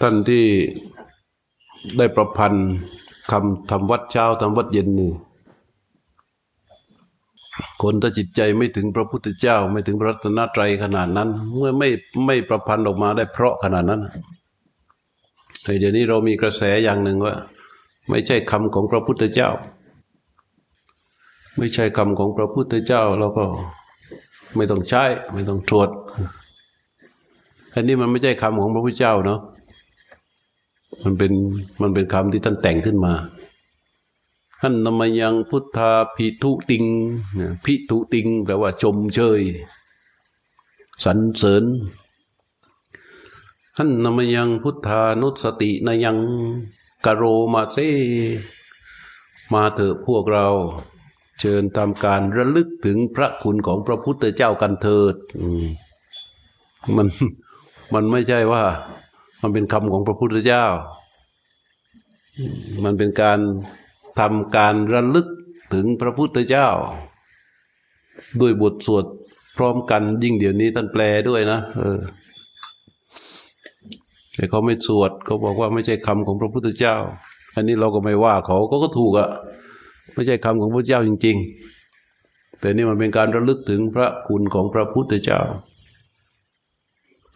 ท่านที่ได้ประพันธ์คำทำวัดเช้าทำวัดเย็นนี่คนถ้าจิตใจไม่ถึงพระพุทธเจ้า ไม่ถึงพระรัตนตรัยขนาดนั้น เมื่อไม่ไม่ประพันธ์ออกมาได้เพราะขนาดนั้นแต่เดี๋ยวนี้เรามีกระแสอย่างหนึ่งว่า ไม่ใช่คำของพระพุทธเจ้า ไม่ใช่คำของพระพุทธเจ้าเราก็ไม่ต้องใช้ ไม่ต้องตรวจ อันนี้มันไม่ใช่คำของพระพุทธเจ้าเนาะมันเป็นมันเป็นคำที่ท่านแต่งขึ้นมาท่านนามยังพุทธาพิทุติงพิทุติงแปลว่าชมเชยสรรเสริญท่านนามยังพุทธานุสตินายังกโรมาเซมาเถอะพวกเรา เชิญทำการระลึกถึงพระคุณของพระพุทธเจ้ากันเถิดมมัน มันไม่ใช่ว่ามันเป็นคำของพระพุทธเจ้า มันเป็นการทำการระลึกถึงพระพุทธเจ้า ด้วยบทสวดพร้อมกันยิ่งเดี๋ยวนี้ท่านแปลด้วยนะเออแต่เขาไม่สวดเขาบอกว่าไม่ใช่คำของพระพุทธเจ้า อันนี้เราก็ไม่ว่าเขาก็ก็ถูกอะไม่ใช่คำของพระเจ้าจริง ๆ แต่นี่มันเป็นการระลึกถึงพระคุณของพระพุทธเจ้า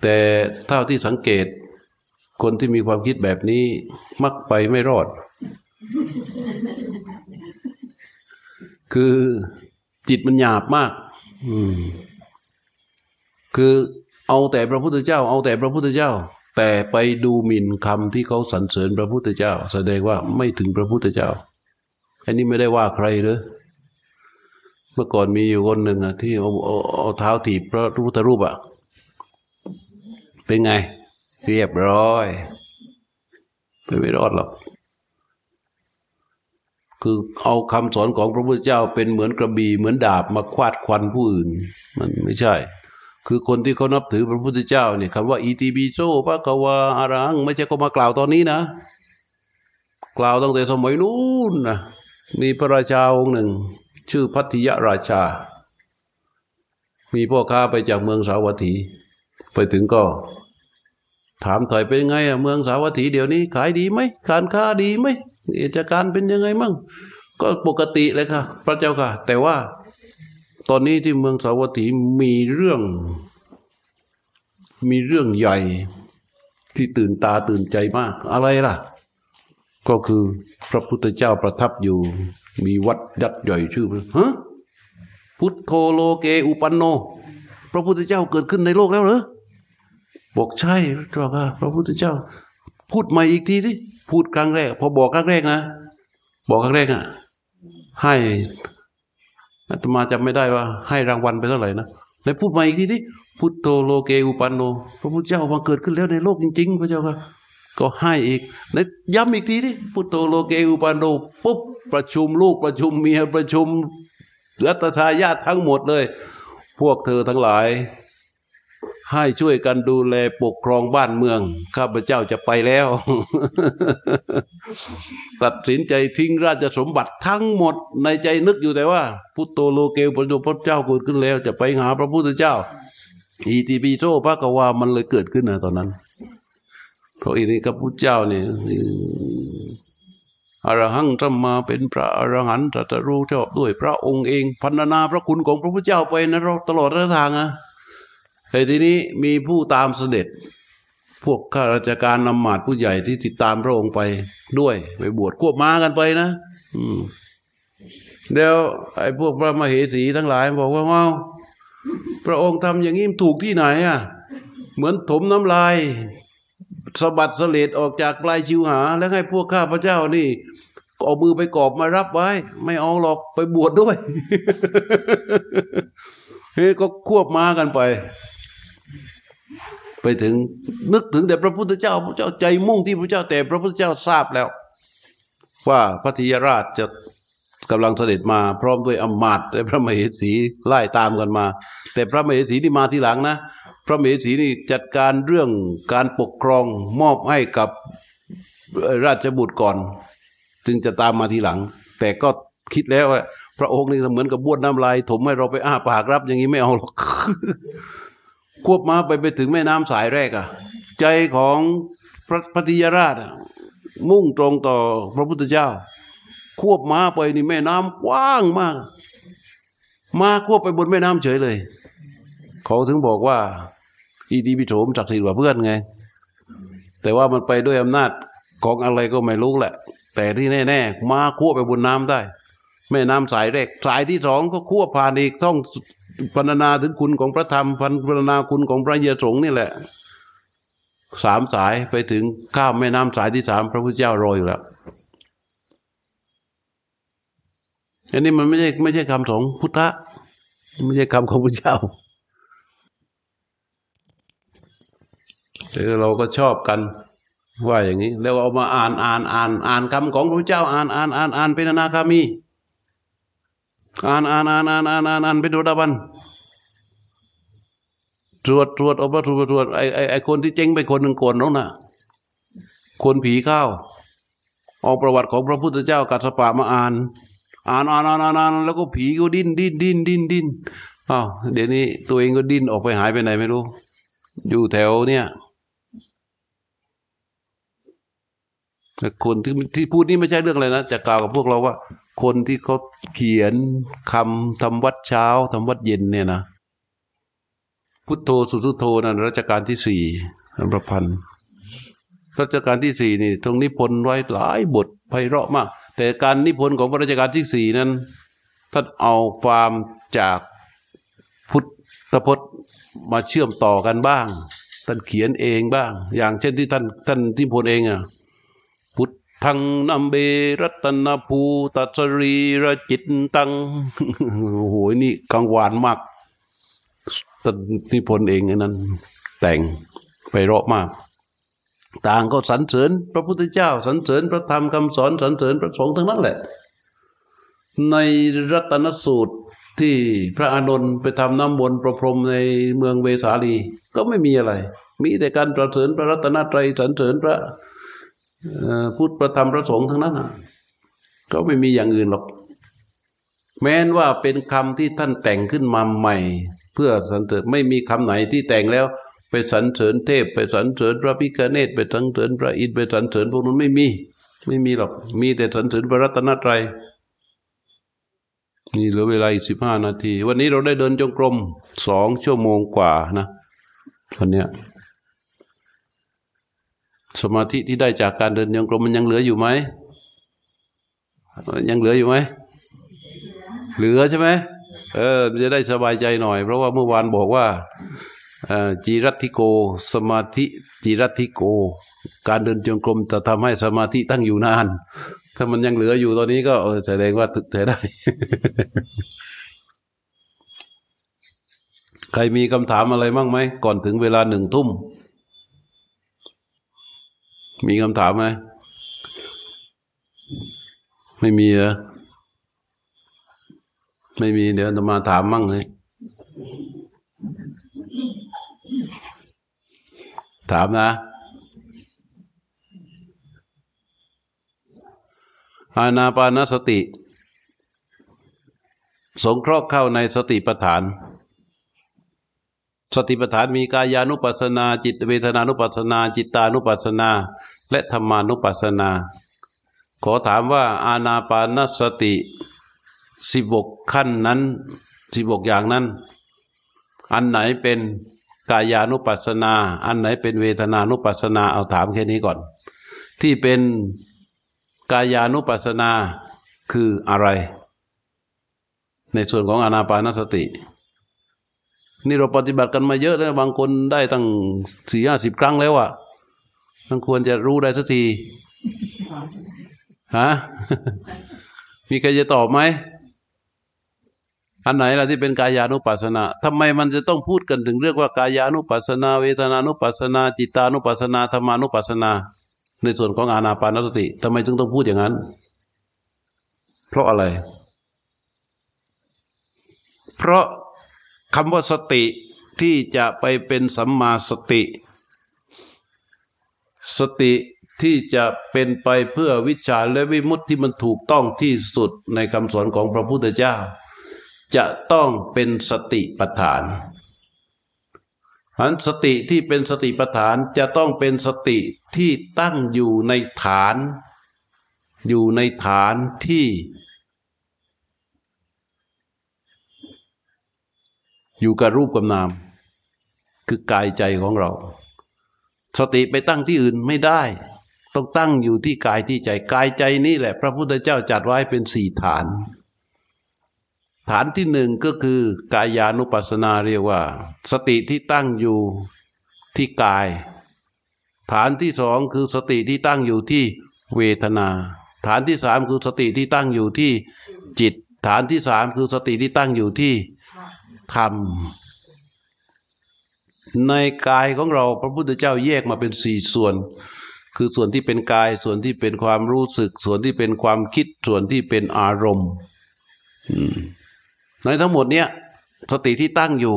แต่เท่าที่สังเกต คนที่มีความคิดแบบนี้ มักไปไม่รอด คือจิตมันหยาบมากคือเอาแต่พระพุทธเจ้า เอาแต่พระพุทธเจ้า แต่ไปดูหมิ่นคำที่เขาสรรเสริญพระพุทธเจ้า แสดงว่าไม่ถึงพระพุทธเจ้า อันนี้ไม่ได้ว่าใครเลยเมื่อก่อนมีอยู่คนหนึ่งอะที่เอาเอาเอาเท้าถีบพระพุทธรูปอะ เป็นไง เรียบร้อยไปไม่รอดหรอกคือเอาคำสอนของพระพุทธเจ้าเป็นเหมือนกระบี่เหมือนดาบมาควาดควันผู้อื่น มันไม่ใช่ คือคนที่เขานับถือพระพุทธเจ้าเนี่ยคำว่าอีติบิโซพระกวาอารัง ไม่ใช่เขามากล่าวตอนนี้นะ กล่าวตั้งแต่สมัยนู้นนะมีพระราชาองค์หนึ่ง ชื่อพัทธิยราชา มีพ่อค้าไปจากเมืองสาวัตถี ไปถึงก็ ถามถอยเป็นไงอะเมืองสาวัตถีเดี๋ยวนี้ ขายดีไหมการค้าดีไหมกิจการเป็นยังไงมั่งก็ปกติเลยค่ะ พระเจ้าค่ะ แต่ว่า ตอนนี้ที่เมืองสาวัตถีมีเรื่อง มีเรื่องใหญ่ที่ตื่นตาตื่นใจมาก อะไรล่ะ ก็คือพระพุทธเจ้าประทับอยู่ มีวัดยัดใหญ่ชื่อฮะพุทโธโลเกอุปันโน พระพุทธเจ้าเกิดขึ้นในโลกแล้วเหรอ บอกใช่พระค่ะพระพุทธเจ้า พูดใหม่อีกทีสิพูดครั้งแรก พอบอกครั้งแรกนะ บอกครั้งแรกอะ ให้อาตมาจำไม่ได้ว่า ให้รางวัลไปเท่าไหร่นะแล้วพูดใหม่อีกทีสิพุทโธโลเกอุปันโน พระพุทธเจ้ามาเกิดขึ้นแล้วในโลกจริง ๆ พระเจ้าค่ะก็ให้อีกแล้วย้ำอีกทีดิพุทโธโลเกอุปันโนปุ๊บประชุมลูกประชุมเมียประชุมรัตทายาททั้งหมดเลย พวกเธอทั้งหลาย ให้ช่วยกันดูแลปกครองบ้านเมือง ข้าพเจ้าจะไปแล้ว ตัดสินใจทิ้งราชสมบัติทั้งหมดในใจนึกอยู่แต่ว่า พุทโธโลเกอุปันโนพระเจ้าเกิดขึ้นแล้ว จะไปหาพระพุทธเจ้า อีติปิโสพระกวามันเลยเกิดขึ้นนะตอนนั้น เพราะอีนี่กับพุทธเจ้าเนี่ยอรหังสัมมาเป็นพระอรหันต์ตรัสรู้ชอบด้วยพระองค์เองพันนาพระคุณของพระพุทธเจ้าไปนะเราตลอดระยะทางนะ แต่ทีนี้มีผู้ตามเสด็จ พวกข้าราชการนำหมาดผู้ใหญ่ที่ติดตามพระองค์ไปด้วยไปบวชควบม้ากันไปนะอืมเดี๋ยวไอ้พวกพระมเหสีทั้งหลาย บอกว่าว้าวพระองค์ทำอย่างนี้ถูกที่ไหนอะ เหมือนถมน้ำลายสะบัดเสลดออกจากปลายชิวหา แล้วให้พวกข้าพระเจ้านี่เอามือไปกอบมารับไว้ ไม่เอาหรอกไปบวชดด้วยเฮ้ก็ควบม้ากันไป ไปถึงนึกถึงแต่พระพุทธเจ้าพระเจ้าใจมุ่งที่พระเจ้าแต่พระพุทธเจ้าทราบแล้ว ว่าพระธิยราชจะกำลังเสด็จมาพร้อมด้วยอมาตย์และพระมเหสีไล่ตามกันมา แต่พระมเหสีนี่มาทีหลังนะ พระมเหสีนี่จัดการเรื่องการปกครองมอบให้กับราชบุตรก่อน จึงจะตามมาทีหลัง แต่ก็คิดแล้วว่าพระองค์นี่เหมือนกับบ้วนน้ำลายถมให้เราไปอ้าปากรับ อย่างนี้ไม่เอาหรอก ควบมาไปไปถึงแม่น้ำสายแรกอะใจของพระปฏิยราชมุ่งตรงต่อพระพุทธเจ้า ควบม้าไปนี่แม่น้ำกว้างมาก มาควบไปบนแม่น้ำเฉยเลย เขาถึงบอกว่า อีทีปิโถมศักดิ์สิทธิ์กว่าเพื่อนไง แต่ว่ามันไปด้วยอำนาจของอะไรก็ไม่รู้แหละ แต่ที่แน่ๆมาควบไปบนน้ำได้ แม่น้ำสายแรก สายที่สองก็ควบผ่านอีกต้อง พรรณนาถึงคุณของพระธรรมพันพรรณนาคุณของพระเยสงนี่แหละสามสายไปถึงข้ามแม่น้ำสายที่สามพระพุทธเจ้ารออยู่แล้วอันนี้มันไม่ใช่ไม่ใช่คำของพุทธะไม่ใช่คำของพระเจ้าแต่เราก็ชอบกันว่าอย่างนี้ แล้วเอามาอ่านอ่านอ่านอ่านคำของพระเจ้าอ่านอ่านอ่านอ่านเป็นอนาคามี อ่านอ่านอ่านอ่านอ่านอ่านอ่านเป็นโดาบันตรวจตรวจเอามาตรวจตรวจไอไอไอคนที่เจ๊งไปคนหนึ่งคนน้องน่ะคนผีเข้าเอาประวัติของพระพุทธเจ้ากัสสปะมาอ่าน อ่านอ่านอ่านอ่านอ่านแล้วก็ผีก็ดิ้นดิ้นดิ้นดิ้นดิ้นอ้าวเดี๋ยวนี้ตัวเองก็ดิ้นออกไปหายไปไหนไม่รู้ อยู่แถวเนี่ยแต่คนที่ที่พูดนี่ไม่ใช่เรื่องอะไรนะจะกล่าวกับพวกเราว่า คนที่เขาเขียนคำทำวัดเช้าทำวัดเย็นเนี่ยนะ พุทโธสุสุโธนั่นรัชกาลที่สี่อัมรพันธ์รัชกาลที่สี่นี่ทรงนิพนธ์ไว้หลายบทไพเราะมาก แต่การนิพนธ์ของพระรัชกาลที่สี่นั้นท่านเอาความจากพุทธพจน์มาเชื่อมต่อกันบ้าง ท่านเขียนเองบ้าง อย่างเช่นที่ท่านท่านที่พลเองอะ ทังนัมเบรัตนภูตัสรีระจิตตังโอ้โหนี่กังวานมากท่านนิพนธ์เองนั้น แต่งไปเราะมาก ต่างก็สรรเสริญ พระพุทธเจ้าสรรเสริญพระธรรมคำสอนสรรเสริญพระสงฆ์ทั้งนั้นแหละ ในรัตนสูตรที่พระอานนท์ไปทำน้ำมนต์ประพรมในเมืองเวสาลีก็ไม่มีอะไร มีแต่การประเสริญพระรัตนตรัยสรรเสริญพระ พุทธประธรรมพระสงฆ์ทั้งนั้นนะก็ไม่มีอย่างอื่นหรอก แม้นว่าเป็นคำที่ท่านแต่งขึ้นมาใหม่ เพื่อสรรเสริญไม่มีคำไหนที่แต่งแล้ว ไปสรรเสริญเทพ ไปสรรเสริญพระพิฆเนศไปสรรเสริญพระอินทร์ไปสรรเสริญพวกนั้นไม่มี ไม่มีหรอก มีแต่สรรเสริญพระรัตนตรัยนี่เหลือเวลาอีกสิบห้านาที วันนี้เราได้เดินจงกรมสองชั่วโมงกว่านะวันเนี้ย สมาธิที่ได้จากการเดินจงกรมมันยังเหลืออยู่ไหมยังเหลืออยู่ไหมเหลือใช่ไหมเออจะได้สบายใจหน่อย เพราะว่าเมื่อวานบอกว่าจีรัติโก สมาธิจีรัติโก การเดินจงกรมจะทำให้สมาธิตั้งอยู่นาน ถ้ามันยังเหลืออยู่ตอนนี้ก็แสดงว่าถึกเธอได้ ใครมีคำถามอะไรบ้างไหม ก่อนถึงเวลาหนึ่งทุ่ม มีคำถามไหม ไม่มีเหรอ ไม่มี เดี๋ยวจะมาถามมั่งเลย ถามนะอานาปานสติ สงเคราะห์เข้าในสติปัฏฐาน สติปัฏฐานมีกายานุปัสสนา จิตเวทนานุปัสสนา จิตานุปัสสนา และธรรมานุปัสสนา ขอถามว่าอานาปานสติสิบกขั้นนั้นสิบกอย่างนั้น อันไหนเป็นกายานุปัสสนา อันไหนเป็นเวทนานุปัสสนาเอาถามแค่นี้ก่อน ที่เป็นกายานุปัสสนาคืออะไร ในส่วนของอานาปานสติ นี่เราปฏิบัติกันมาเยอะแล้วบางคนได้ตั้งสี่ห้าสิบครั้งแล้วอะมันควรจะรู้ได้สักทีฮะมีใครจะตอบไหมอันไหนล่ะที่เป็นกายานุปัสสนาทำไมมันจะต้องพูดกันถึงเรื่องว่ากายานุปัสสนา เวทนานุปัสสนา จิตานุปัสสนาธรรมานุปัสสนา ในส่วนของอานาปานสติทำไมจึงต้องพูดอย่างนั้น เพราะอะไร เพราะ คำว่าสติที่จะไปเป็นสัมมาสติ สติที่จะเป็นไปเพื่อวิชาและวิมุตติที่มันถูกต้องที่สุดในคำสอนของพระพุทธเจ้า จะต้องเป็นสติปัฏฐานอันสติที่เป็นสติปัฏฐานจะต้องเป็นสติที่ตั้งอยู่ในฐาน อยู่ในฐานที่ อยู่กับรูปกับนาม คือกายใจของเรา สติไปตั้งที่อื่นไม่ได้ ต้องตั้งอยู่ที่กายที่ใจ กายใจนี่แหละ พระพุทธเจ้าจัดไว้เป็นสี่ฐาน ฐานที่หนึ่งก็คือกายานุปัสสนาเรียกว่า สติที่ตั้งอยู่ที่กาย ฐานที่สองคือสติที่ตั้งอยู่ที่เวทนา ฐานที่สามคือสติที่ตั้งอยู่ที่จิต ฐานที่สามคือสติที่ตั้งอยู่ที่ ธรรมในกายของเราพระพุทธเจ้าแยกมาเป็นสี่ส่วน คือส่วนที่เป็นกายส่วนที่เป็นความรู้สึก ส่วนที่เป็นความคิดส่วนที่เป็นอารมณ์ในทั้งหมดเนี้ยสติที่ตั้งอยู่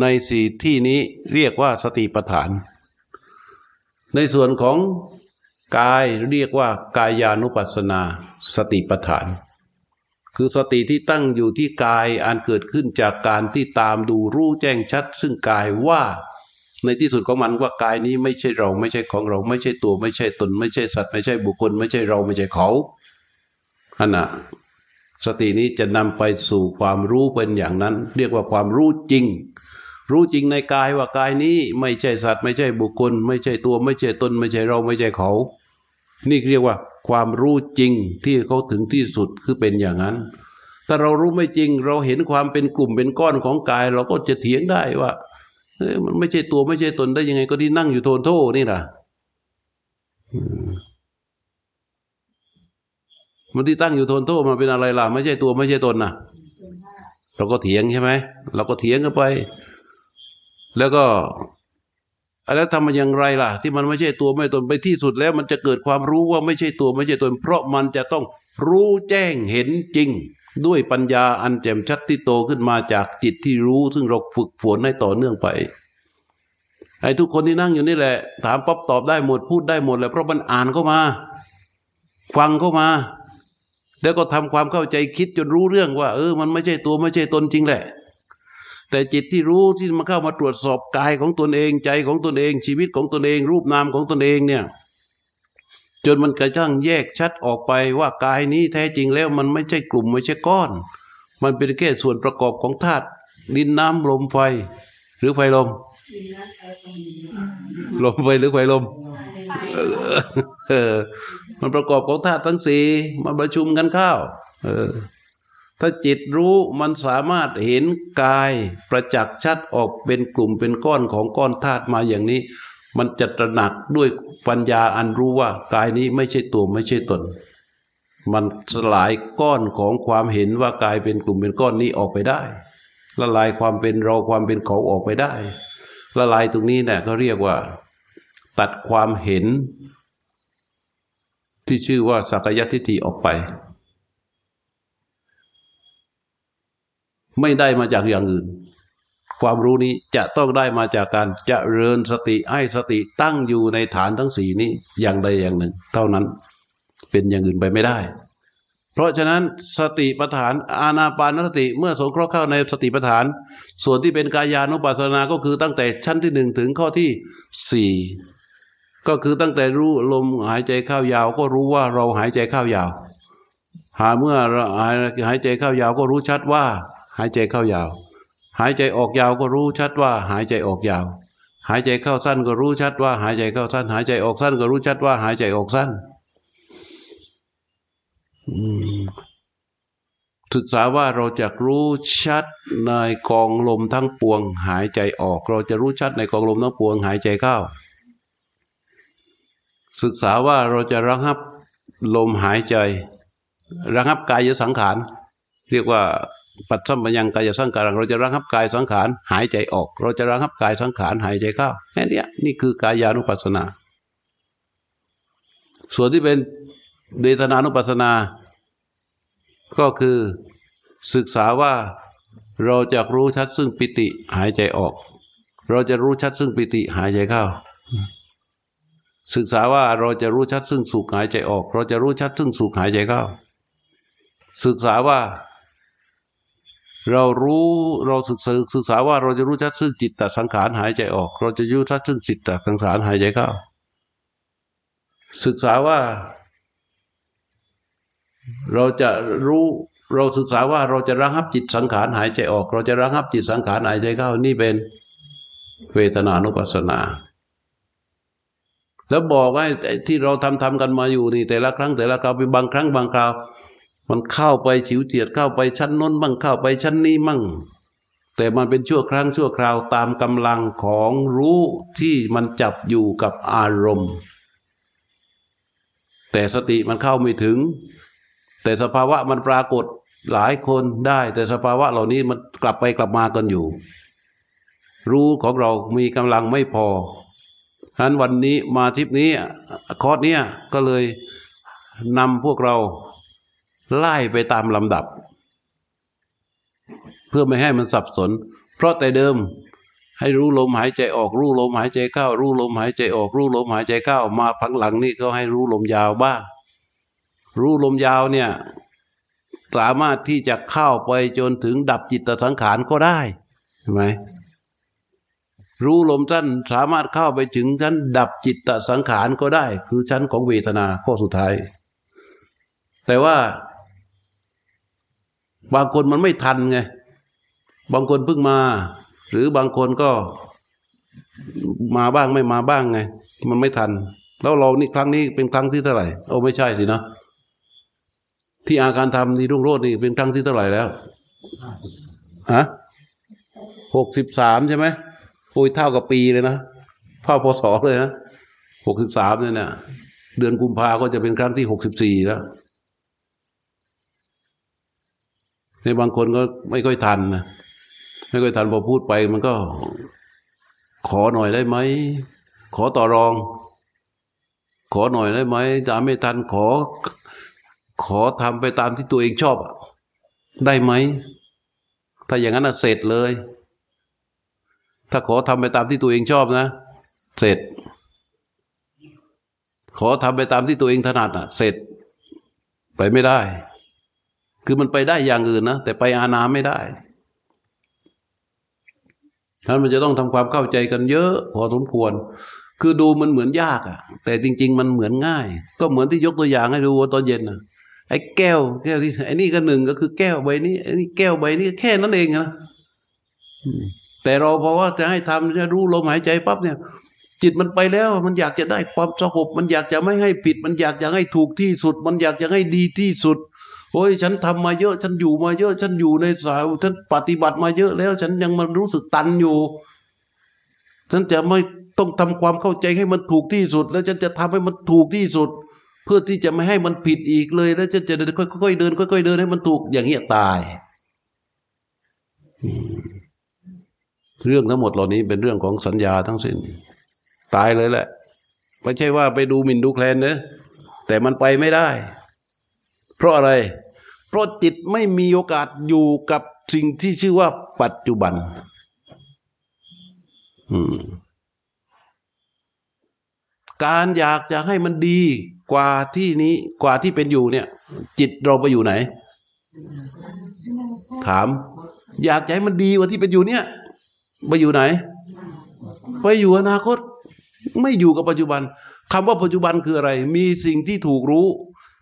ในสี่ที่นี้เรียกว่าสติปัฏฐาน ในส่วนของกายเรียกว่ากายานุปัสสนาสติปัฏฐาน คือสติที่ตั้งอยู่ที่กายอันเกิดขึ้นจากการที่ตามดูรู้แจ้งชัด ซึ่งกายว่า ในที่สุดของมันว่ากายนี้ไม่ใช่เราไม่ใช่ของเราไม่ใช่ตัวไม่ใช่ตน ไม่ใช่สัตว์ไม่ใช่บุคคล ไม่ใช่เราไม่ใช่เขาอันน่ะสตินี้จะนำไปสู่ความรู้เป็นอย่างนั้น เรียกว่าความรู้จริง รู้จริงในกายว่ากายนี้ไม่ใช่สัตว์ ไม่ใช่บุคคล ไม่ใช่ตัว ไม่ใช่ตน ไม่ใช่เราไม่ใช่เขา นี่เรียกว่า ความรู้จริงที่เขาถึงที่สุดคือเป็นอย่างนั้น ถ้าเรารู้ไม่จริง เราเห็นความเป็นกลุ่มเป็นก้อนของกาย เราก็จะเถียงได้ว่ามันไม่ใช่ตัวไม่ใช่ตนได้ยังไง ก็ที่นั่งอยู่โทนโทนี่นะมมันที่ตั้งอยู่โทนโทมันเป็นอะไรล่ะ ไม่ใช่ตัวไม่ใช่ตนนะเราก็เถียงใช่ไหมเราก็เถียงกันไป แล้วก็ แล้วทำมันอย่างไรล่ะ ที่มันไม่ใช่ตัวไม่ตนไปที่สุดแล้ว มันจะเกิดความรู้ว่าไม่ใช่ตัวไม่ใช่ตน เพราะมันจะต้องรู้แจ้งเห็นจริง ด้วยปัญญาอันแจ่มชัดที่โตขึ้นมาจากจิตที่รู้ ซึ่งเราฝึกฝนให้ต่อเนื่องไปไอ้ทุกคนที่นั่งอยู่นี่แหละ ถามป๊อบตอบได้หมดพูดได้หมดแหละเพราะมันอ่านเข้ามา ฟังเข้ามา แล้วก็ทำความเข้าใจคิดจนรู้เรื่องว่า เออ มันไม่ใช่ตัวไม่ใช่ตนจริงแหละ แต่จิตที่รู้ที่มาเข้ามาตรวจสอบกายของตนเองใจของตนเอง ชีวิตของตนเอง รูปนามของตนเองเนี่ยจนมันกระทั่งแยกชัดออกไปว่ากายนี้แท้จริงแล้วมันไม่ใช่กลุ่มไม่ใช่ก้อน มันเป็นแค่ส่วนประกอบของธาตุดินน้ำลมไฟ หรือไฟลม ลมไฟหรือไฟลมเออมันประกอบของธาตุทั้งสี่มันประชุมกันเข้า เออ ถ้าจิตรู้มันสามารถเห็นกายประจักษ์ชัดออกเป็นกลุ่มเป็นก้อนของก้อนธาตุมาอย่างนี้ มันจะตระหนักด้วยปัญญาอันรู้ว่ากายนี้ไม่ใช่ตัวไม่ใช่ตน มันสลายก้อนของความเห็นว่ากายเป็นกลุ่มเป็นก้อนนี้ออกไปได้ ละลายความเป็นเราความเป็นเขาออกไปได้ ละลายตรงนี้เนี่ยเขาเรียกว่า ตัดความเห็น ที่ชื่อว่าสักยทิฏฐิออกไป ไม่ได้มาจากอย่างอื่น ความรู้นี้จะต้องได้มาจากการจเจริญสติให้สติตั้งอยู่ในฐานทั้งสี่นี้อย่างใดอย่างหนึ่ง เท่านั้นเป็นอย่างอื่นไปไม่ได้ เพราะฉะนั้นสติปัฏฐานอาณาปานสติเมื่อสงเคราะห์เข้าในสติปัฏฐาน ส่วนที่เป็นกายานุปัสสนาก็คือตั้งแต่ชั้นที่หนึ่งถึงข้อที่สี่ก็คือตั้งแต่รู้ลมหายใจเข้ายาว ก็รู้ว่าเราหายใจเข้ายาว หาเมื่อหายใจเข้ายาวก็รู้ชัดว่า หายใจเข้ายาว หายใจออกยาวก็รู้ชัดว่าหายใจออกยาว หายใจเข้าสั้นก็รู้ชัดว่าหายใจเข้าสั้น หายใจออกสั้นก็รู้ชัดว่าหายใจออกสั้นศึกษาว่าเราจะรู้ชัดในกองลมทั้งปวง หายใจออก เราจะรู้ชัดในกองลมทั้งปวง หายใจเข้า ศึกษาว่าเราจะระงับลมหายใจ ระงับกายสังขาร เรียกว่า ปัจจัมยังกายสังขารเราจะระงับกายสังขารหายใจออก เราจะระงับกายสังขารหายใจเข้าแค่นี้นี่คือกายานุปัสสนา ส่วนที่เป็นเวทนานุปัสสนา ก็คือศึกษาว่าเราจะรู้ชัดซึ่งปิติหายใจออก เราจะรู้ชัดซึ่งปิติหายใจเข้า ศึกษาว่าเราจะรู้ชัดซึ่งสุขหายใจออก เราจะรู้ชัดซึ่งสุขหายใจเข้า ศึกษาว่า เรารู้เราศึกษาศึกษาว่าเราจะรู้ชัดซึ่งจิตตสังขารหายใจออก เราจะรู้ชัดซึ่งจิตตสังขารหายใจเข้า ศึกษาว่า เราจะรู้เราศึกษาว่าเราจะระงับจิตสังขารหายใจออก เราจะระงับจิตสังขารหายใจเข้า นี่เป็นเวทนานุปัสสนาแล้วบอกว่าที่เราทำทำกันมาอยู่นี่แต่ละครั้งแต่ละคราวเป็นบางครั้งบางคราว มันเข้าไปฉิวเฉียดเข้าไปชั้นน้นบ้างเข้าไปชั้นนี้มั่ง แต่มันเป็นชั่วครั้งชั่วคราวตามกำลังของรู้ที่มันจับอยู่กับอารมณ์ แต่สติมันเข้าไม่ถึง แต่สภาวะมันปรากฏหลายคนได้ แต่สภาวะเหล่านี้มันกลับไปกลับมากันอยู่ รู้ของเรามีกำลังไม่พอฉะนั้นวันนี้มาทริปนี้คอร์สเนี้ยก็เลยนำพวกเรา ไล่ไปตามลำดับ เพื่อไม่ให้มันสับสน เพราะแต่เดิมให้รู้ลมหายใจออกรู้ลมหายใจเข้า รู้ลมหายใจออก รู้ลมหายใจเข้า มาพังหลังนี่ก็ให้รู้ลมยาวบ้าง รู้ลมยาวเนี่ยสามารถที่จะเข้าไปจนถึงดับจิตสังขารก็ได้ใช่ไหมรู้ลมสั้นสามารถเข้าไปถึงชั้นดับจิตตสังขารก็ได้ คือชั้นของเวทนาข้อสุดท้าย แต่ว่า บางคนมันไม่ทันไง บางคนเพิ่งมา หรือบางคนก็มาบ้างไม่มาบ้างไง มันไม่ทัน แล้วเรานี่ครั้งนี้เป็นครั้งที่เท่าไหร่โอ้ไม่ใช่สินะที่อาการทำนี่รุ่งโรจน์นี่เป็นครั้งที่เท่าไหร่แล้วฮะหกสิบสามใช่ไหมโอ้ยเท่ากับปีเลยนะพ่อพศเลยนะหกสิบสามเนี่ยเดือนกุมภาก็จะเป็นครั้งที่หกสิบสี่แล้ว ในบางคนก็ไม่ค่อยทันนะไม่ค่อยทันพอพูดไป มันก็ ขอหน่อยได้ไหม ขอต่อรอง ขอหน่อยได้ไหมตามไม่ทันขอ ขอทำไปตามที่ตัวเองชอบอะได้ไหม ถ้าอย่างนั้นอะเสร็จเลย ถ้าขอทำไปตามที่ตัวเองชอบนะ เสร็จ ขอทำไปตามที่ตัวเองถนัดอะเสร็จ ไปไม่ได้ คือมันไปได้อย่างอื่นนะแต่ไปอาณาไม่ได้ฉะนั้นมันจะต้องทำความเข้าใจกันเยอะพอสมควร คือดูมันเหมือนยากอะ่ะ แต่จริง ๆ มันเหมือนง่าย ก็เหมือนที่ยกตัวอย่างให้ดูว่าตอนเย็นนะไอ้แก้วแก้วที่ไอ้นี่ก็หนึ่งก็คือแก้วใบนี้ไอ้นี่แก้วใบนี้แค่นั้นเองนะแต่เราพอว่าจะให้ทำจะรู้ลมหายใจปั๊บเนี่ย จิตมันไปแล้ว มันอยากจะได้ความสงบมันอยากจะไม่ให้ผิด มันอยากจะให้ถูกที่สุด มันอยากจะให้ดีที่สุด โอ้ยฉันทำมาเยอะ ฉันอยู่มาเยอะ ฉันอยู่ในสายฉันปฏิบัติมาเยอะแล้ว ฉันยังมารู้สึกตันอยู่ ฉันจะไม่ต้องทำความเข้าใจให้มันถูกที่สุด แล้วฉันจะทำให้มันถูกที่สุด เพื่อที่จะไม่ให้มันผิดอีกเลย แล้วฉันจะเดินค่อยๆเดินค่อยๆเดินให้มันถูกอย่างเงี้ยตาย เรื่องทั้งหมดเหล่านี้เป็นเรื่องของสัญญาทั้งสิ้นตายเลยแหละไม่ใช่ว่าไปดูหมิ่นดูแคลนเนะแต่มันไปไม่ได้ เพราะอะไร เพราะจิตไม่มีโอกาสอยู่กับสิ่งที่ชื่อว่าปัจจุบันการอยากจะให้มันดีกว่าที่นี้กว่าที่เป็นอยู่เนี่ย จิตเราไปอยู่ไหน ถาม อยากให้มันดีกว่าที่เป็นอยู่เนี่ย ไปอยู่ไหน ไปอยู่อนาคต ไม่อยู่กับปัจจุบันคำว่าปัจจุบันคืออะไร มีสิ่งที่ถูกรู้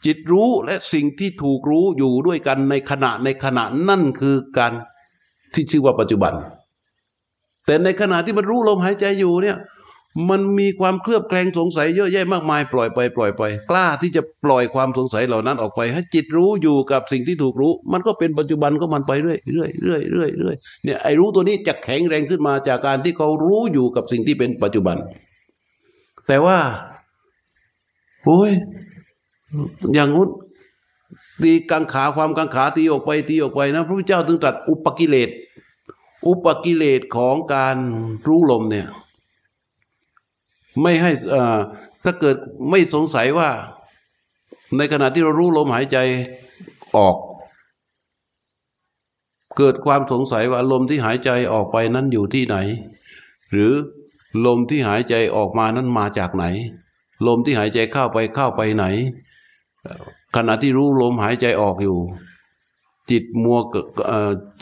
จิตรู้และสิ่งที่ถูกรู้อยู่ด้วยกันในขณะในขณะนั่นคือการที่ชื่อว่าปัจจุบัน แต่ในขณะที่มันรู้ลมหายใจอยู่เนี่ยมันมีความเคลือบแคลงสงสัยเยอะแยะมากมาย ปล่อยไปปล่อยไป กล้าที่จะปล่อยความสงสัยเหล่านั้นออกไป ให้จิตรู้อยู่กับสิ่งที่ถูกรู้ มันก็เป็นปัจจุบันก็มันไปเรื่อยเรื่อยเรื่อยเรื่อยเรื่อยเนี่ยไอ้รู้ตัวนี้จะแข็งแรงขึ้นมาจากการที่เขารู้อยู่กับสิ่งที่เป็นปัจจุบัน แต่ว่าโอ้ย อย่างงู้นตีกังขาความกังขาตีออกไปตีออกไปนะ พระพุทธเจ้าถึงตรัสอุปกิเลสอุปกิเลสของการรู้ลมเนี่ย ไม่ให้อ่อถ้าเกิดไม่สงสัยว่า ในขณะที่เรารู้ลมหายใจออก เกิดความสงสัยว่าลมที่หายใจออกไปนั้นอยู่ที่ไหน หรือลมที่หายใจออกมานั้นมาจากไหน ลมที่หายใจเข้าไปเข้าไปไหน ขณะที่รู้ลมหายใจออกอยู่ จิตมัว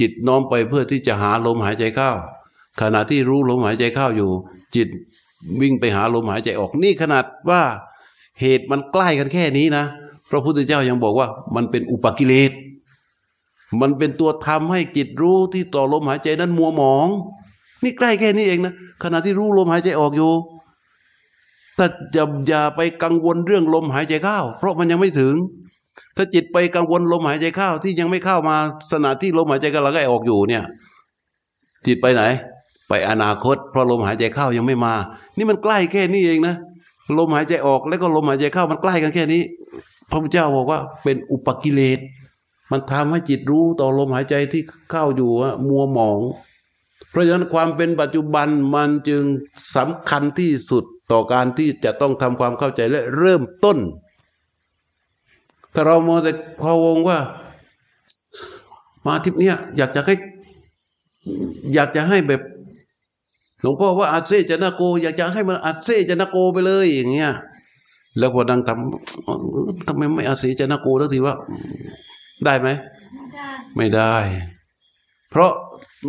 จิตน้อมไปเพื่อที่จะหาลมหายใจเข้า ขณะที่รู้ลมหายใจเข้าอยู่ จิตวิ่งไปหาลมหายใจออกนี่ขนาดว่าเหตุมันใกล้กันแค่นี้นะพระพุทธเจ้ายังบอกว่ามันเป็นอุปกิเลส มันเป็นตัวทำให้จิตรู้ที่ต่อลมหายใจนั้นมัวหมอง นี่ใกล้แค่นี้เองนะขณะที่รู้ลมหายใจออกอยู่ แต่อย่าอย่าไปกังวลเรื่องลมหายใจเข้า เพราะมันยังไม่ถึง ถ้าจิตไปกังวลลมหายใจเข้าที่ยังไม่เข้ามาขณะที่ลมหายใจกำลังออกอยู่เนี่ย จิตไปไหน ไปอนาคต เพราะลมหายใจเข้ายังไม่มา นี่มันใกล้แค่นี้เองนะลมหายใจออกแล้วก็ลมหายใจเข้ามันใกล้กันแค่นี้ พระพุทธเจ้าบอกว่าเป็นอุปกิเลสมันทำให้จิตรู้ต่อลมหายใจที่เข้าอยู่มัวหมอง เพราะฉะนั้นความเป็นปัจจุบันมันจึงสำคัญที่สุด ต่อการที่จะต้องทำความเข้าใจและเริ่มต้น ถ้าเราโมวแต่พะวงว่า มาทริปเนี้ยอยากจะให้อยากจะให้แบบหลวงพ่อว่าอาเซจนะโก อยากจะให้มันอาเซจนะโกไปเลยอย่างเงี้ยแล้วพอดังทำทำไมไม่อาเซจนะโกแล้วทีว่า ได้ไหมไม่ได้ เพราะ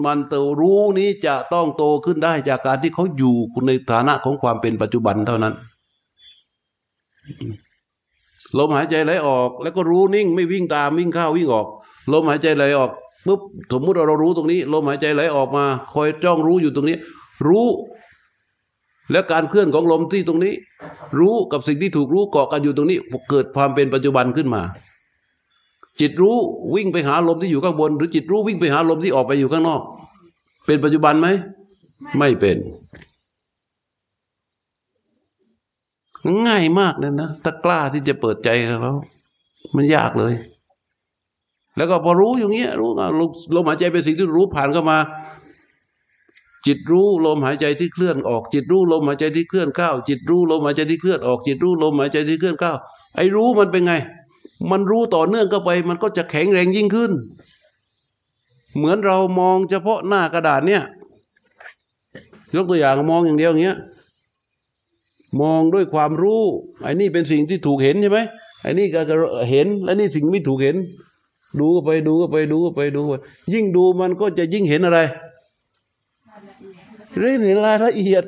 มันเตวรู้นี้จะต้องโตขึ้นได้จากการที่เขาอยู่ในฐานะของความเป็นปัจจุบันเท่านั้น ลมหายใจไหลออก แล้วก็รู้นิ่งไม่วิ่งตามวิ่งเข้าวิ่งออก ลมหายใจไหลออกปุ๊บสมมุติเรารู้ตรงนี้ ลมหายใจไหลออกมา คอยจ้องรู้อยู่ตรงนี้ รู้ แล้วการเคลื่อนของลมที่ตรงนี้ รู้กับสิ่งที่ถูกรู้เกาะกันอยู่ตรงนี้ เกิดความเป็นปัจจุบันขึ้นมา จิตรู้วิ่งไปหาลมที่อยู่ข้างบน หรือจิตรู้วิ่งไปหาลมที่ออกไปอยู่ข้างนอก เป็นปัจจุบันไหม ไม่เป็น ง่ายมากเลยนะถ้ากล้าที่จะเปิดใจกับเขามันยากเลย แล้วก็พอรู้อย่างเงี้ยรู้อะลมลมหายใจเป็นสิ่งที่รู้ผ่านเข้ามา จิตรู้ลมหายใจที่เคลื่อนออก จิตรู้ลมหายใจที่เคลื่อนเข้า จิตรู้ลมหายใจที่เคลื่อนออก จิตรู้ลมหายใจที่เคลื่อนเข้าไอ้รู้มันเป็นไง มันรู้ต่อเนื่องเข้าไป มันก็จะแข็งแรงยิ่งขึ้น เหมือนเรามองเฉพาะหน้ากระดาษเนี่ย ยกตัวอย่างมองอย่างเดียวอย่างเงี้ยมองด้วยความรู้ไอ้นี่เป็นสิ่งที่ถูกเห็นใช่ไหมไอ้นี่ก็เห็นและนี่สิ่งไม่ถูกเห็น ดูไปดูไปดูไปดูไปยิ่งดูมันก็จะยิ่งเห็นอะไรเรื่องเห็นรายละเอียด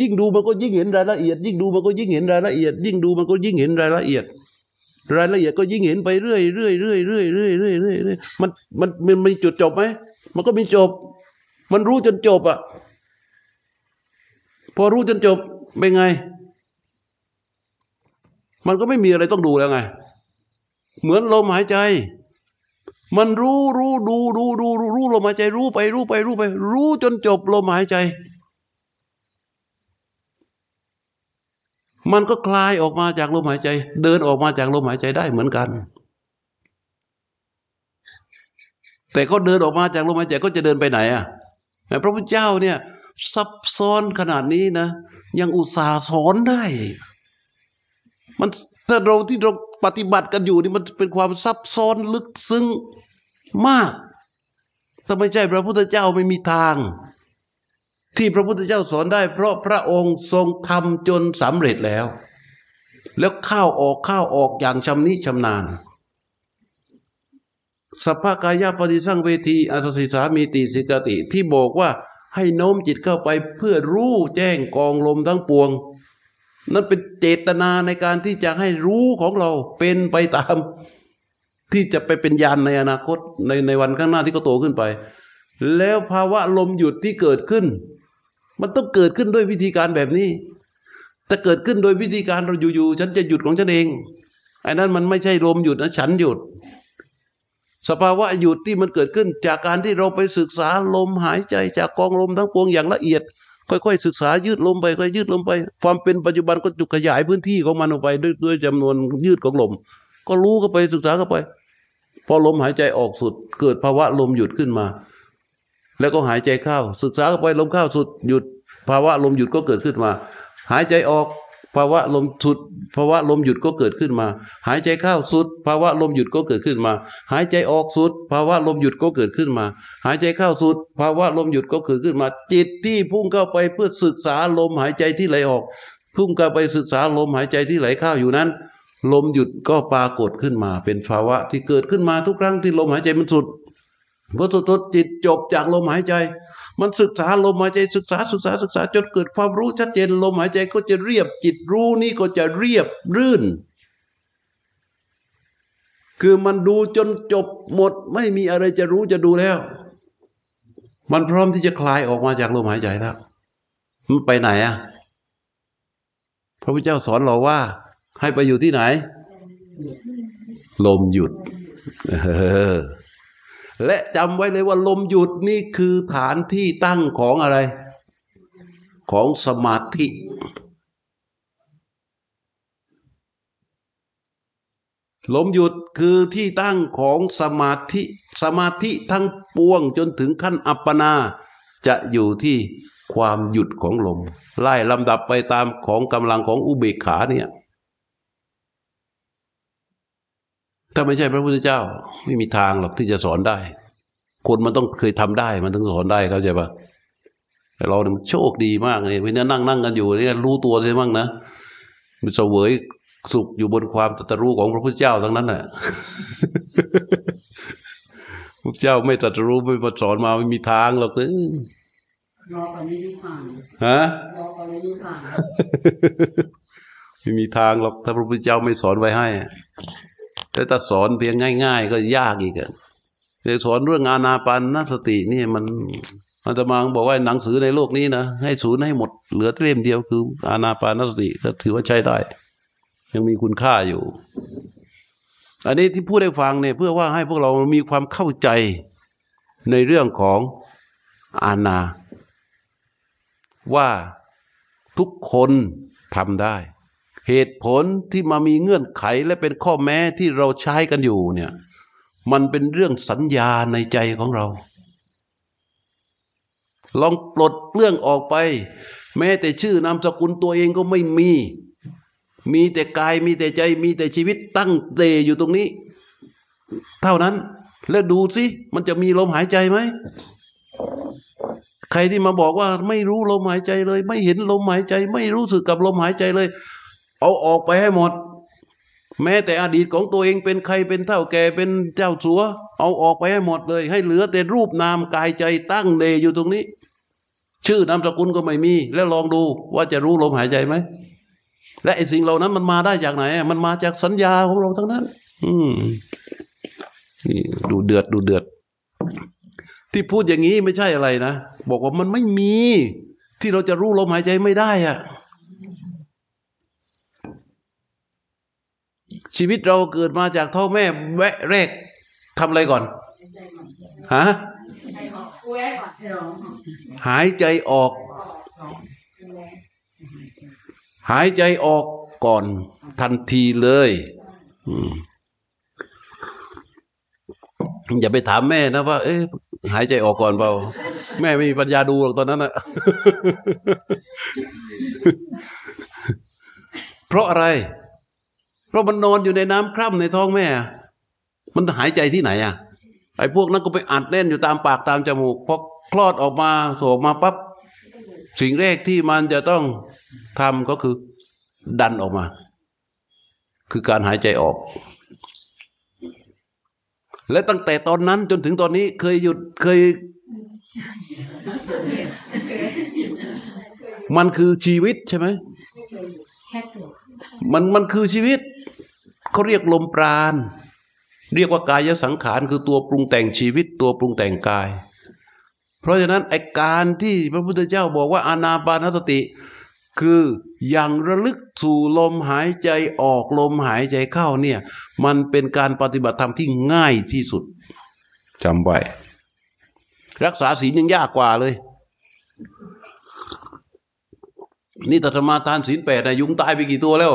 ยิ่งดูมันก็ยิ่งเห็นรายละเอียด ยิ่งดูมันก็ยิ่งเห็นรายละเอียด ยิ่งดูมันก็ยิ่งเห็นรายละเอียด รายละเอียดก็ยิ่งเห็นไปเรื่อยเรื่อยเรื่อยเรื่อยเรื่อยเรื่อยเรื่อยเรื่อยมันมันมันมีจุดจบไหมมันก็มีจบ มันรู้จนจบอะพอรู้จนจบเป็นไง มันก็ไม่มีอะไรต้องดูแล้วไง เหมือนลมหายใจ มันรู้รู้ดูดูดูรู้รู้ลมหายใจรู้ไปรู้ไปรู้ไป รู้จนจบลมหายใจ มันก็คลายออกมาจากลมหายใจ เดินออกมาจากลมหายใจได้เหมือนกัน แต่เขาเดินออกมาจากลมหายใจก็จะเดินไปไหนอะพระพุทธเจ้าเนี่ย ซับซ้อนขนาดนี้นะ ยังอุตส่าห์สอนได้ มันถ้าเราที่เราปฏิบัติกันอยู่นี่มันเป็นความซับซ้อนลึกซึ้งมากถ้าไม่ใช่พระพุทธเจ้าไม่มีทาง ที่พระพุทธเจ้าสอนได้ เพราะพระองค์ทรงทำจนสำเร็จแล้ว แล้วข้าวออกข้าวออกอย่างชำนิชำนาญสัพพกายปฏิสั่งเวทีอาสสิสามีติสิกติที่บอกว่าให้โน้มจิตเข้าไปเพื่อรู้แจ้งกองลมทั้งปวง นั่นเป็นเจตนาในการที่จะให้รู้ของเราเป็นไปตาม ที่จะไปเป็นยานในอนาคตในในวันข้างหน้าที่เขาโตขึ้นไป แล้วภาวะลมหยุดที่เกิดขึ้น มันต้องเกิดขึ้นด้วยวิธีการแบบนี้ แต่เกิดขึ้นโดยวิธีการเราอยู่ๆฉันจะหยุดของฉันเองไอ้นั้นมันไม่ใช่ลมหยุดนะฉันหยุด สภาวะหยุดที่มันเกิดขึ้นจากการที่เราไปศึกษาลมหายใจจากกองลมทั้งปวงอย่างละเอียด ค่อยๆ ศึกษายืดลมไปค่อยยืดลมไป ความเป็นปัจจุบันก็จุกขยายพื้นที่ของมันออกไปด้วยด้วยจำนวนยืดของลม ก็รู้เข้าไปศึกษาเข้าไป พอลมหายใจออกสุด เกิดภาวะลมหยุดขึ้นมา แล้วก็หายใจเข้าศึกษาเข้าไปลมเข้าสุดหยุด ภาวะลมหยุดก็เกิดขึ้นมา หายใจออกภาวะลมสุดภาวะลมหยุดก็เกิดขึ้นมา หายใจเข้าสุดภาวะลมหยุดก็เกิดขึ้นมา หายใจออกสุดภาวะลมหยุดก็เกิดขึ้นมา หายใจเข้าสุดภาวะลมหยุดก็เกิดขึ้นมา จิตที่พุ่งเข้าไปเพื่อศึกษาลมหายใจที่ไหลออก พุ่งเข้าไปศึกษาลมหายใจที่ไหลเข้าอยู่นั้น ลมหยุดก็ปรากฏขึ้นมา เป็นภาวะที่เกิดขึ้นมาทุกครั้งที่ลมหายใจมันสุด พอสุดๆจิตจบจากลมหายใจ มันศึกษาลมหายใจศึกษาศึกษาศึกษาจนเกิดความรู้ชัดเจนลมหายใจก็จะเรียบจิตรู้นี่ก็จะเรียบรื่น คือมันดูจนจบหมดไม่มีอะไรจะรู้จะดูแล้ว มันพร้อมที่จะคลายออกมาจากลมหายใจแล้วมันไปไหนอะพระพุทธเจ้าสอนเราว่า ให้ไปอยู่ที่ไหน ลมหยุด เออ และจำไว้เลยว่าลมหยุดนี่คือฐานที่ตั้งของอะไร ของสมาธิ ลมหยุดคือที่ตั้งของสมาธิ สมาธิทั้งปวงจนถึงขั้นอัปปนา จะอยู่ที่ความหยุดของลม ไล่ลำดับไปตามของกำลังของอุเบกขาเนี่ย ถ้าไม่ใช่พระพุทธเจ้า ไม่มีทางหรอกที่จะสอนได้ คนมันต้องเคยทำได้ มันถึงสอนได้เข้าใจปะแต่เราเนี่ยมันโชคดีมากเลยวันนี้นั่งนั่งกันอยู่เนี่ยรู้ตัวใช่มั้งนะมันเสวยสุขอยู่บนความตรัสรู้ของพระพุทธเจ้าทั้งนั้นแหละพระพุทธเจ้าไม่ตรัสรู้ไม่มาสอนมาไม่มีทางหรอกเออรอก่อนนี้นิพพานฮะรอก่อนนี้นิพพานไม่มีทางหรอกถ้าพระพุทธเจ้าไม่สอนไว้ให้ แต่ถ้าสอนเพียงง่าย ๆ ก็ยากอีกอะเดี๋ยสอนเรื่องอานาปานนสตินี่มันอาตมาบอกว่าหนังสือในโลกนี้นะให้ศูนย์ให้หมดเหลือเล่มเดียวคือ อานาปานสติก็ถือว่าใช้ได้ ยังมีคุณค่าอยู่ อันนี้ที่พูดให้ฟังเนี่ยเพื่อว่าให้พวกเรามีความเข้าใจในเรื่องของอาณาว่าทุกคนทำได้ เหตุผลที่มามีเงื่อนไขและเป็นข้อแม้ที่เราใช้กันอยู่เนี่ย มันเป็นเรื่องสัญญาในใจของเรา ลองปลดเรื่องออกไป แม้แต่ชื่อนามสกุลตัวเองก็ไม่มี มีแต่กายมีแต่ใจมีแต่ชีวิตตั้งเตอยู่ตรงนี้ เท่านั้น แล้วดูสิ มันจะมีลมหายใจไหมใครที่มาบอกว่าไม่รู้ลมหายใจเลย ไม่เห็นลมหายใจ ไม่รู้สึกกับลมหายใจเลย เอาออกไปให้หมด แม้แต่อดีตของตัวเองเป็นใครเป็นเท่าแก่เป็นเจ้าสัว เอาออกไปให้หมดเลย ให้เหลือแต่รูปนามกายใจตั้งเดอยู่ตรงนี้ ชื่อนามสกุลก็ไม่มี แล้วลองดูว่าจะรู้ลมหายใจไหมและไอ้สิ่งเหล่านั้นมันมาได้จากไหน มันมาจากสัญญาของเราทั้งนั้น อืมนี่ดูเดือดดูเดือด ที่พูดอย่างนี้ไม่ใช่อะไรนะ บอกว่ามันไม่มี ที่เราจะรู้ลมหายใจไม่ได้อะ ชีวิตเราเกิดมาจากท้องแม่แวะแรกทำอะไรก่อนฮะหายใจออก หายใจออกก่อนทันทีเลยอืมอย่าไปถามแม่นะว่าเอ๊ะหายใจออกก่อนเปล่า แม่ไม่มีปัญญาดูหรอกตอนนั้นอะเพราะอะไร เพราะมันนอนอยู่ในน้ำคร่ำในท้องแม่ มันหายใจที่ไหนอะไอ้พวกนั้นก็ไปอัดแน่นอยู่ตามปากตามจมูกพอคลอดออกมาโสกมาปั๊บสิ่งแรกที่มันจะต้องทำก็คือดันออกมา คือการหายใจออก และตั้งแต่ตอนนั้นจนถึงตอนนี้เคยหยุดเคย มันคือชีวิตใช่ไหมมันมันคือชีวิต เขาเรียกลมปราณเรียกว่ากายสังขารคือตัวปรุงแต่งชีวิตตัวปรุงแต่งกาย เพราะฉะนั้นไอการที่พระพุทธเจ้าบอกว่าอานาปานสติ คืออย่างระลึกสู่ลมหายใจออกลมหายใจเข้าเนี่ยมันเป็นการปฏิบัติธรรมที่ง่ายที่สุดจำไว้รักษาศีลยังยากกว่าเลย นี่ตัสมาทานศีลแปดนะยุงตายไปกี่ตัวแล้ว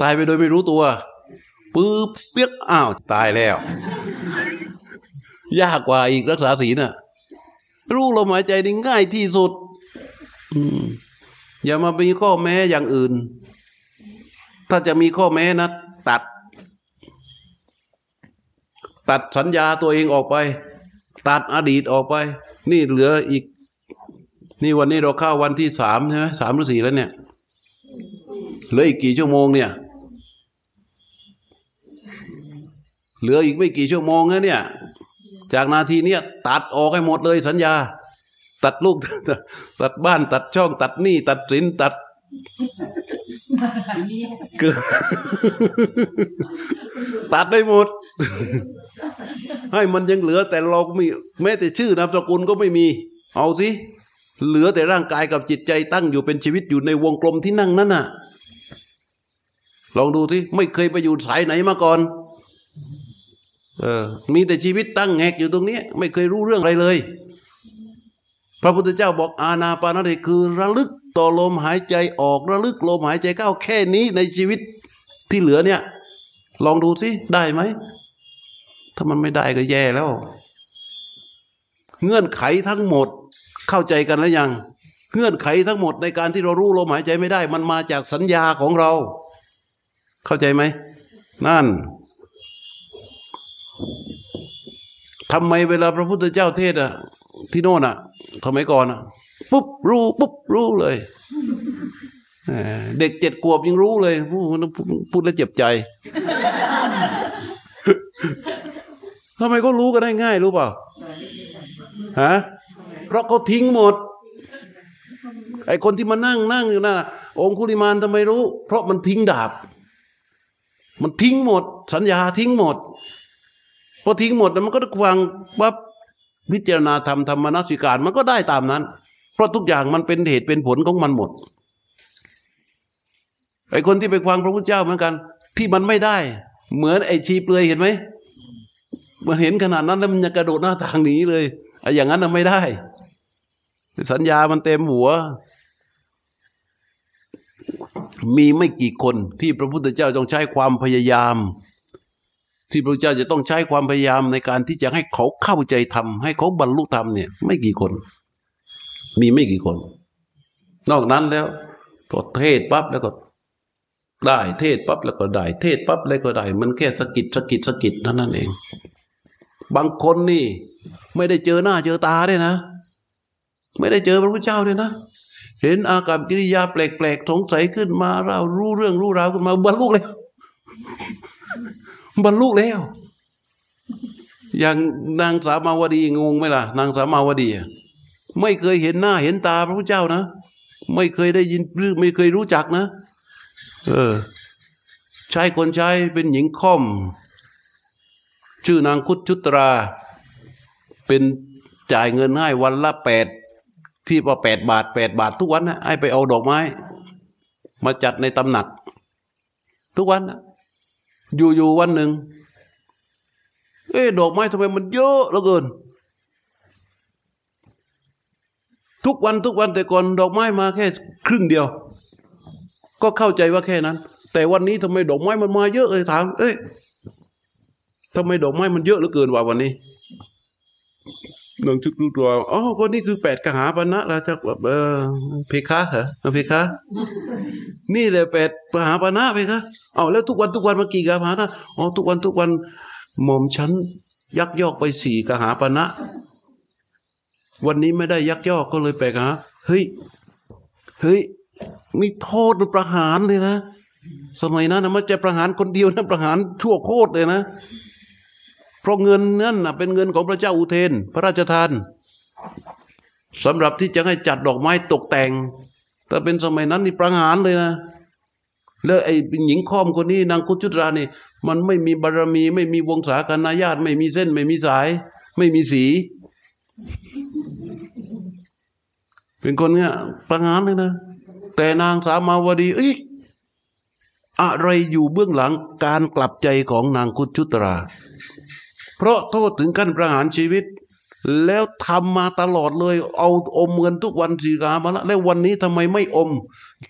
ตายไปโดยไม่รู้ตัวปื๊บเปียกอ้าวตายแล้ว ยากกว่าอีกรักษาศีลน่ะ รู้ลมหายใจนี่ง่ายที่สุดอย่ามามีข้อแม้อย่างอื่น ถ้าจะมีข้อแม้นะตัด ตัดสัญญาตัวเองออกไป ตัดอดีตออกไป นี่เหลืออีก นี่วันนี้เราเข้าวันที่สามใช่ไหมสามหรือสี่แล้วเนี่ย เหลืออีกกี่ชั่วโมงเนี่ย เหลืออีกไม่กี่ชั่วโมงนะเนี่ย จากนาทีเนี้ยตัดออกให้หมดเลยสัญญา ตัดลูก ตัดบ้านตัดช่อง ตัดหนี้ตัดสินตัดเกิดตัดได้หมด ให้มันยังเหลือแต่เราก็มีแม้แต่ชื่อนามสกุลก็ไม่มี เอาสิ เหลือแต่ร่างกายกับจิตใจตั้งอยู่เป็นชีวิตอยู่ในวงกลมที่นั่งนั้นน่ะ ลองดูสิไม่เคยไปอยู่สายไหนมาก่อน เออ มีแต่ชีวิตตั้งแงกอยู่ตรงนี้ ไม่เคยรู้เรื่องอะไรเลย พระพุทธเจ้าบอกอาณาปานสติคือ ระลึกต่อลมหายใจออกระลึกลมหายใจเข้าแค่นี้ในชีวิตที่เหลือเนี่ย ลองดูสิได้ไหมถ้ามันไม่ได้ก็แย่แล้ว เงื่อนไขทั้งหมดเข้าใจกันแล้วยัง เงื่อนไขทั้งหมดในการที่เรารู้ลมหายใจไม่ได้ มันมาจากสัญญาของเรา เข้าใจไหม นั่นทำไมเวลาพระพุทธเจ้าเทศอะที่โน่นอะทำไมยก่อนอะปุ๊บรู้ปุ๊บรู้เลยเด็กเจ็ดขวบยังรู้เลยพูดแล้วเจ็บใจทำไมก็รู้กันได้ง่ายรู้เปล่าฮะเพราะเขาทิ้งหมด ไอคนที่มานั่งนั่งอยู่น่ะองคุลิมานทำไมรู้ เพราะมันทิ้งดาบ มันทิ้งหมด สัญญาทิ้งหมดพอทิ้งหมดมันก็ฟังปั๊บพิจารณาธรรมธรรมนัสิการมันก็ได้ตามนั้น เพราะทุกอย่างมันเป็นเหตุเป็นผลของมันหมดไอ้คนที่ไปฟังพระพุทธเจ้าเหมือนกัน ที่มันไม่ได้ เหมือนไอ้ชีเปลือยเห็นไหมมันเห็นขนาดนั้นแล้วมันจะกระโดดหน้าทางหนีเลยไอ้อย่างนั้นน่ะไม่ได้ สัญญามันเต็มหัว มีไม่กี่คนที่พระพุทธเจ้าต้องใช้ความพยายาม ที่พระเจ้าจะต้องใช้ความพยายามในการที่จะให้เขาเข้าใจธรรมให้เขาบรรลุธรรมเนี่ย ไม่กี่คน มีไม่กี่คน นอกนั้นแล้วก็เทศปั๊บแล้วก็ได้เทศปั๊บแล้วก็ได้ เทศปั๊บแล้วก็ได้ มันแค่สะกิดสะกิดสะกิดเท่านั้นเอง บางคนนี่ ไม่ได้เจอหน้าเจอตาด้วยนะ ไม่ได้เจอพระพุทธเจ้าด้วยนะ เห็นอากับกิริยาแปลกๆสงสัยขึ้นมาเรารู้เรื่องรู้ราวขึ้นมาบรรลุแล้วบรรลุแล้ว อย่างนางสามาวดีงงไหมล่ะ นางสามาวดีไม่เคยเห็นหน้าเห็นตาพระพุทธเจ้านะ ไม่เคยได้ยินไม่เคยรู้จักนะ เออชายคนใช้เป็นหญิงค่อม ชื่อนางคุดชุตรา เป็นจ่ายเงินให้วันละแปด ที่ว่าแปดบาทแปดบาททุกวันนะให้ไปเอาดอกไม้ มาจัดในตำหนัก ทุกวันนะอยู่อยู่วันหนึ่งเอ๊ะดอกไม้ทำไมมันเยอะเหลือเกิน ทุกวันทุกวันแต่ก่อนดอกไม้มาแค่ครึ่งเดียว ก็เข้าใจว่าแค่นั้น แต่วันนี้ทำไมดอกไม้มันมาเยอะเลยถามเอ๊ะทำไมดอกไม้มันเยอะเหลือเกินว่าวันนี้ นางชุดรู้ตัวอ๋อก็นี่คือแปดกหาปณะแล้วจะเออเพคะเหรอเพคะนี่แหละแปดกหาปณะเพคะเอาแล้วทุกวันทุกวันมากี่กหาปณะอ๋อทุกวันทุกวันหม่อมฉันยักยอกไปสี่กหาปณะวันนี้ไม่ได้ยักยอกก็เลยแปลกหาเฮ้ยเฮ้ยมีโทษมันประหารเลยนะสมัยนั้นนะมันจะประหารคนเดียวนะประหารชั่วโคตรเลยนะ เพราะเงินนั่นเป็นเงินของพระเจ้าอุเทน พระราชทานสำหรับที่จะให้จัดดอกไม้ตกแต่งถ้าเป็นสมัยนั้นนี่ประหารเลยนะแล้วไอ้หญิงค่อมคนนี้นางคุจุตรานี่ มันไม่มีบารมี ไม่มีวงศาคณาญาติ ไม่มีเส้น ไม่มีสาย ไม่มีสี เป็นคนเนี้ยประหารเลยนะ แต่นางสามาวดีเอ้ยอะไรอยู่เบื้องหลังการกลับใจของนางคุชุตรา เพราะโทษถึงขั้นประหารชีวิต แล้วทำมาตลอดเลย เอาอมเงินทุกวันสีกามาละแล้ววันนี้ทำไมไม่อม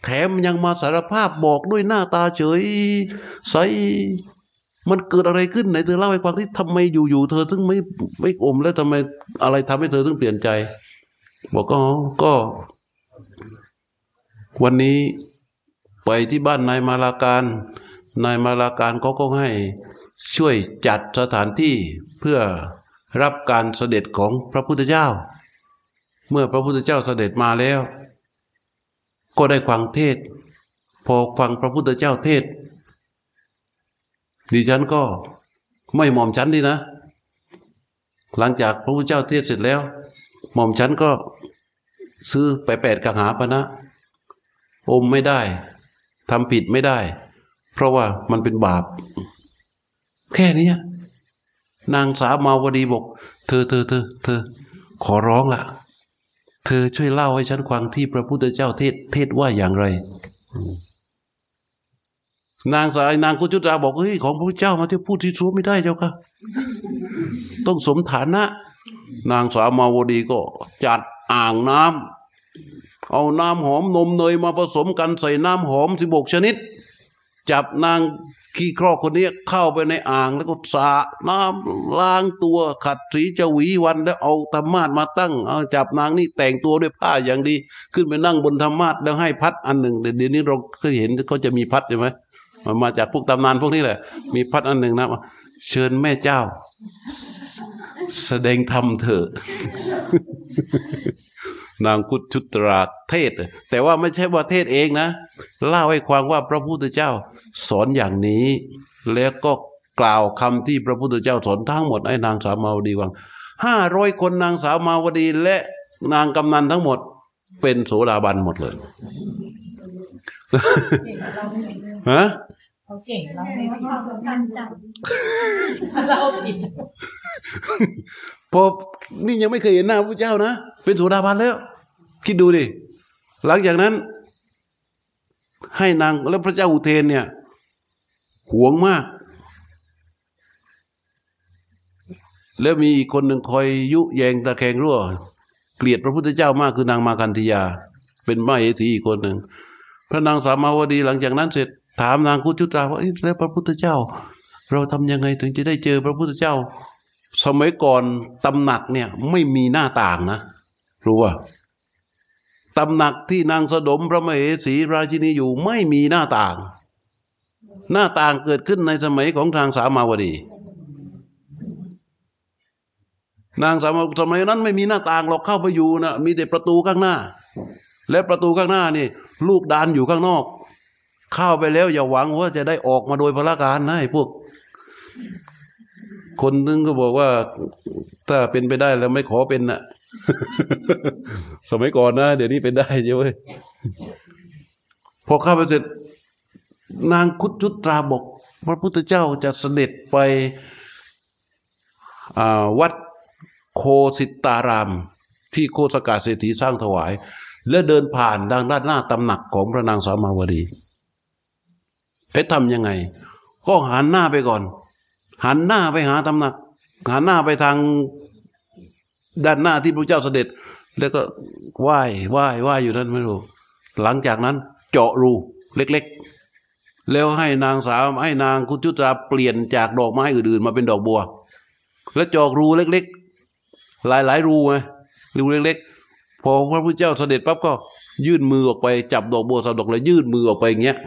แถมยังมาสารภาพบอกด้วยหน้าตาเฉยใสมันเกิดอะไรขึ้นไหนเธอเล่าให้ฟังที่ทำไมอยู่ๆเธอถึงไม่ไม่อมแล้วทำไมอะไรทำให้เธอถึงเปลี่ยนใจ บอกก็ก็ วันนี้ไปที่บ้านนายมาลาการ นายมาลาการเขาก็ให้ ช่วยจัดสถานที่เพื่อรับการเสด็จของพระพุทธเจ้า เมื่อพระพุทธเจ้าเสด็จมาแล้ว ก็ได้ฟังเทศ พอฟังพระพุทธเจ้าเทศ ดิฉันก็ไม่หม่อมฉันดีนะ หลังจากพระพุทธเจ้าเทศเสร็จแล้ว หม่อมฉันก็ซื้อไปแปดกังหาปณะนะอมไม่ได้ทำผิดไม่ได้ เพราะว่ามันเป็นบาป แค่นี้นางสาวมาวดีบอก เธอเธอเธอเธอ ขอร้องละเธอช่วยเล่าให้ฉันฟังที่พระพุทธเจ้าเทศเทศว่าอย่างไร นางสายนางกุจุตาบอกเฮ้ยของพระเจ้ามาที่พูดที่ชัวไม่ได้เจ้าค่ะ ต้องสมฐานะ นางสาวมาวดีก็ จัดอ่างน้ำเอาน้ำหอมนมเนยมาผสมกันใส่น้ำหอมสิบกชนิด จับนางขี้ครอกคนนี้เข้าไปในอ่างแล้วก็สระน้ำล้างตัวขัดสีจวีวันแล้วเอาธรรมาสมาตั้งเอาจับนางนี่แต่งตัวด้วยผ้าอย่างดี ขึ้นไปนั่งบนธรรมาสแล้วให้พัดอันหนึ่งเดี๋ยวนี้เราเคยเห็นเขาจะมีพัดใช่ไหมมันมาจากพวกตำนานพวกนี้แหละ มีพัดอันหนึ่งนะเชิญแม่เจ้า แสดงธรรมเถอะ นางคุดชุตราเทศ แต่ว่าไม่ใช่ว่าเทศเองนะเล่าให้ความว่าพระพุทธเจ้าสอนอย่างนี้ แล้วก็กล่าวคำที่พระพุทธเจ้าสอนทั้งหมดให้นางสาวมาวดีวังห้าร้อยคนนางสาวมาวดีและนางกำนันทั้งหมด เป็นโสดาบันหมดเลยฮะเขาเก่งเราไม่ชอบกันจังเราผิด พอนี่ยังไม่เคยเห็นหน้าพระเจ้านะ เป็นโสดาบันแล้ว คิดดูดิ หลังจากนั้น ให้นางแล้วพระเจ้าอุเทนเนี่ยหวงมาก แล้วมีอีกคนหนึ่งคอยยุแยงตะแคงรั่ว เกลียดพระพุทธเจ้ามากคือนางมาคันธยา เป็นมเหสีอีกคนหนึ่ง พระนางสามาวดีหลังจากนั้นเสร็จถามนางคุชุตราว่าเอ๊ะแล้วพระพุทธเจ้า เราทำยังไงถึงจะได้เจอพระพุทธเจ้า สมัยก่อนตำหนักเนี่ยไม่มีหน้าต่างนะรู้ว่าตำหนักที่นางสดมพระมเหสีราชินีอยู่ไม่มีหน้าต่าง หน้าต่างเกิดขึ้นในสมัยของทางสามาวดี นางสามาวสมัยนั้นไม่มีหน้าต่างหรอกเข้าไปอยู่นะมีแต่ประตูข้างหน้า และประตูข้างหน้านี่ ลูกดานอยู่ข้างนอก เข้าไปแล้วอย่าหวังว่าจะได้ออกมาโดยพละการนะไอ้พวก คนนึงก็บอกว่า ถ้าเป็นไปได้แล้วไม่ขอเป็นนะสมัยก่อนนะ เดี๋ยวนี้เป็นได้ใช่ไหมพอข้าไปเสร็จ นางคุดชุตราบอก พระพุทธเจ้าจะเสด็จไปวัดโคสิตาราม ที่โคสกาเศรษฐีสร้างถวาย และเดินผ่านทางด้านหน้าตำหนักของพระนางสามาวดีเอ๊ะทำยังไง ก็หันหน้าไปก่อน หันหน้าไปหาตำหนัก หันหน้าไปทางด้านหน้าที่พระเจ้าเสด็จ แล้วก็ไหว้ไหว้ไหว้อยู่นั่นไม่รู้ หลังจากนั้นเจาะรูเล็กๆ แล้วให้นางสาวให้นางคุจุตราเปลี่ยนจากดอกไม้อื่นๆ มาเป็นดอกบัว แล้วเจาะรูเล็กๆ หลายๆรูไงรูเล็กๆ พอพระพุทธเจ้าเสด็จปั๊บก็ยื่นมือออกไปจับดอกบัวสับดอกแล้วยื่นมือออกไปอย่างเงี้ย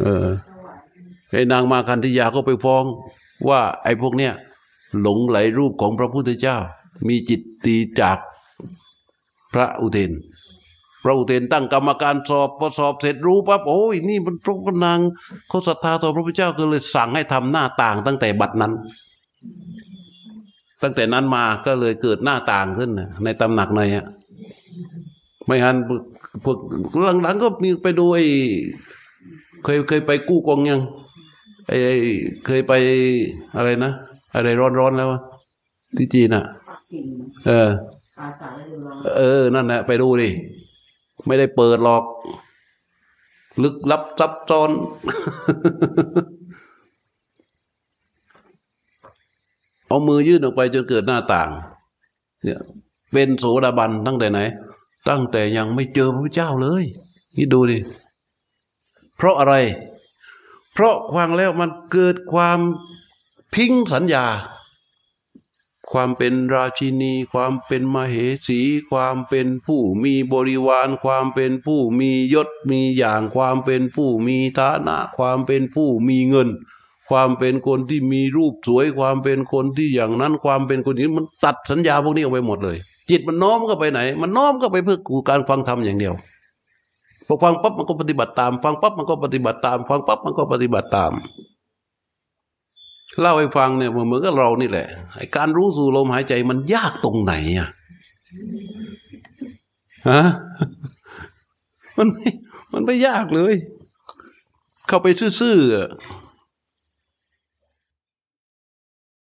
เออ ไอ้นางมาคันธยาก็ไปฟ้อง ว่าไอ้พวกเนี้ยหลงไหลรูปของพระพุทธเจ้า มีจิตตีจากพระอุเทน พระอุเทนตั้งกรรมการสอบพอสอบเสร็จรู้ปั๊บโอ้ยนี่มันพระพระนางเขาศรัทธาต่อพระพุทธเจ้าก็เลยสั่งให้ทำหน้าต่างตั้งแต่บัดนั้น ตั้งแต่นั้นมาก็เลยเกิดหน้าต่างขึ้น ในตำหนักในอะไม่ฮันพวกพวกหลังๆก็มีไปดูไอ้เคยเคยไปกู้กองยัง ไอ้ไอ้เคยไปอะไรนะ อะไรร้อนๆแล้ววะที่จีนอะกิ่งเออสายสายเรือร้อนเออ นั่นแหละไปดูดิ ไม่ได้เปิดหรอก ลึกลับซับซ้อนเอามือยื่นออกไปจนเกิดหน้าต่าง เนี่ยเป็นโสดาบันตั้งแต่ไหน ตั้งแต่ยังไม่เจอพระเจ้าเลยนี่ดูดิ เพราะอะไร เพราะฟังแล้วมันเกิดความทิ้งสัญญา ความเป็นราชินี ความเป็นมเหสี ความเป็นผู้มีบริวาร ความเป็นผู้มียศมีอย่าง ความเป็นผู้มีฐานะ ความเป็นผู้มีเงิน ความเป็นคนที่มีรูปสวย ความเป็นคนที่อย่างนั้น ความเป็นคนนี้มันตัดสัญญาพวกนี้ออกไปหมดเลย จิตมันน้อมก็ไปไหน มันน้อมก็ไปเพื่อกูการฟังธรรมอย่างเดียว พอฟังปั๊บมันก็ปฏิบัติตาม ฟังปั๊บมันก็ปฏิบัติตาม ฟังปั๊บมันก็ปฏิบัติตาม เล่าให้ฟังเนี่ยเหมือนกับเรานี่แหละไอ้การรู้สู่ลมหายใจมันยากตรงไหนอะฮะมันไม่มันไม่ยากเลย เข้าไปซื่อๆ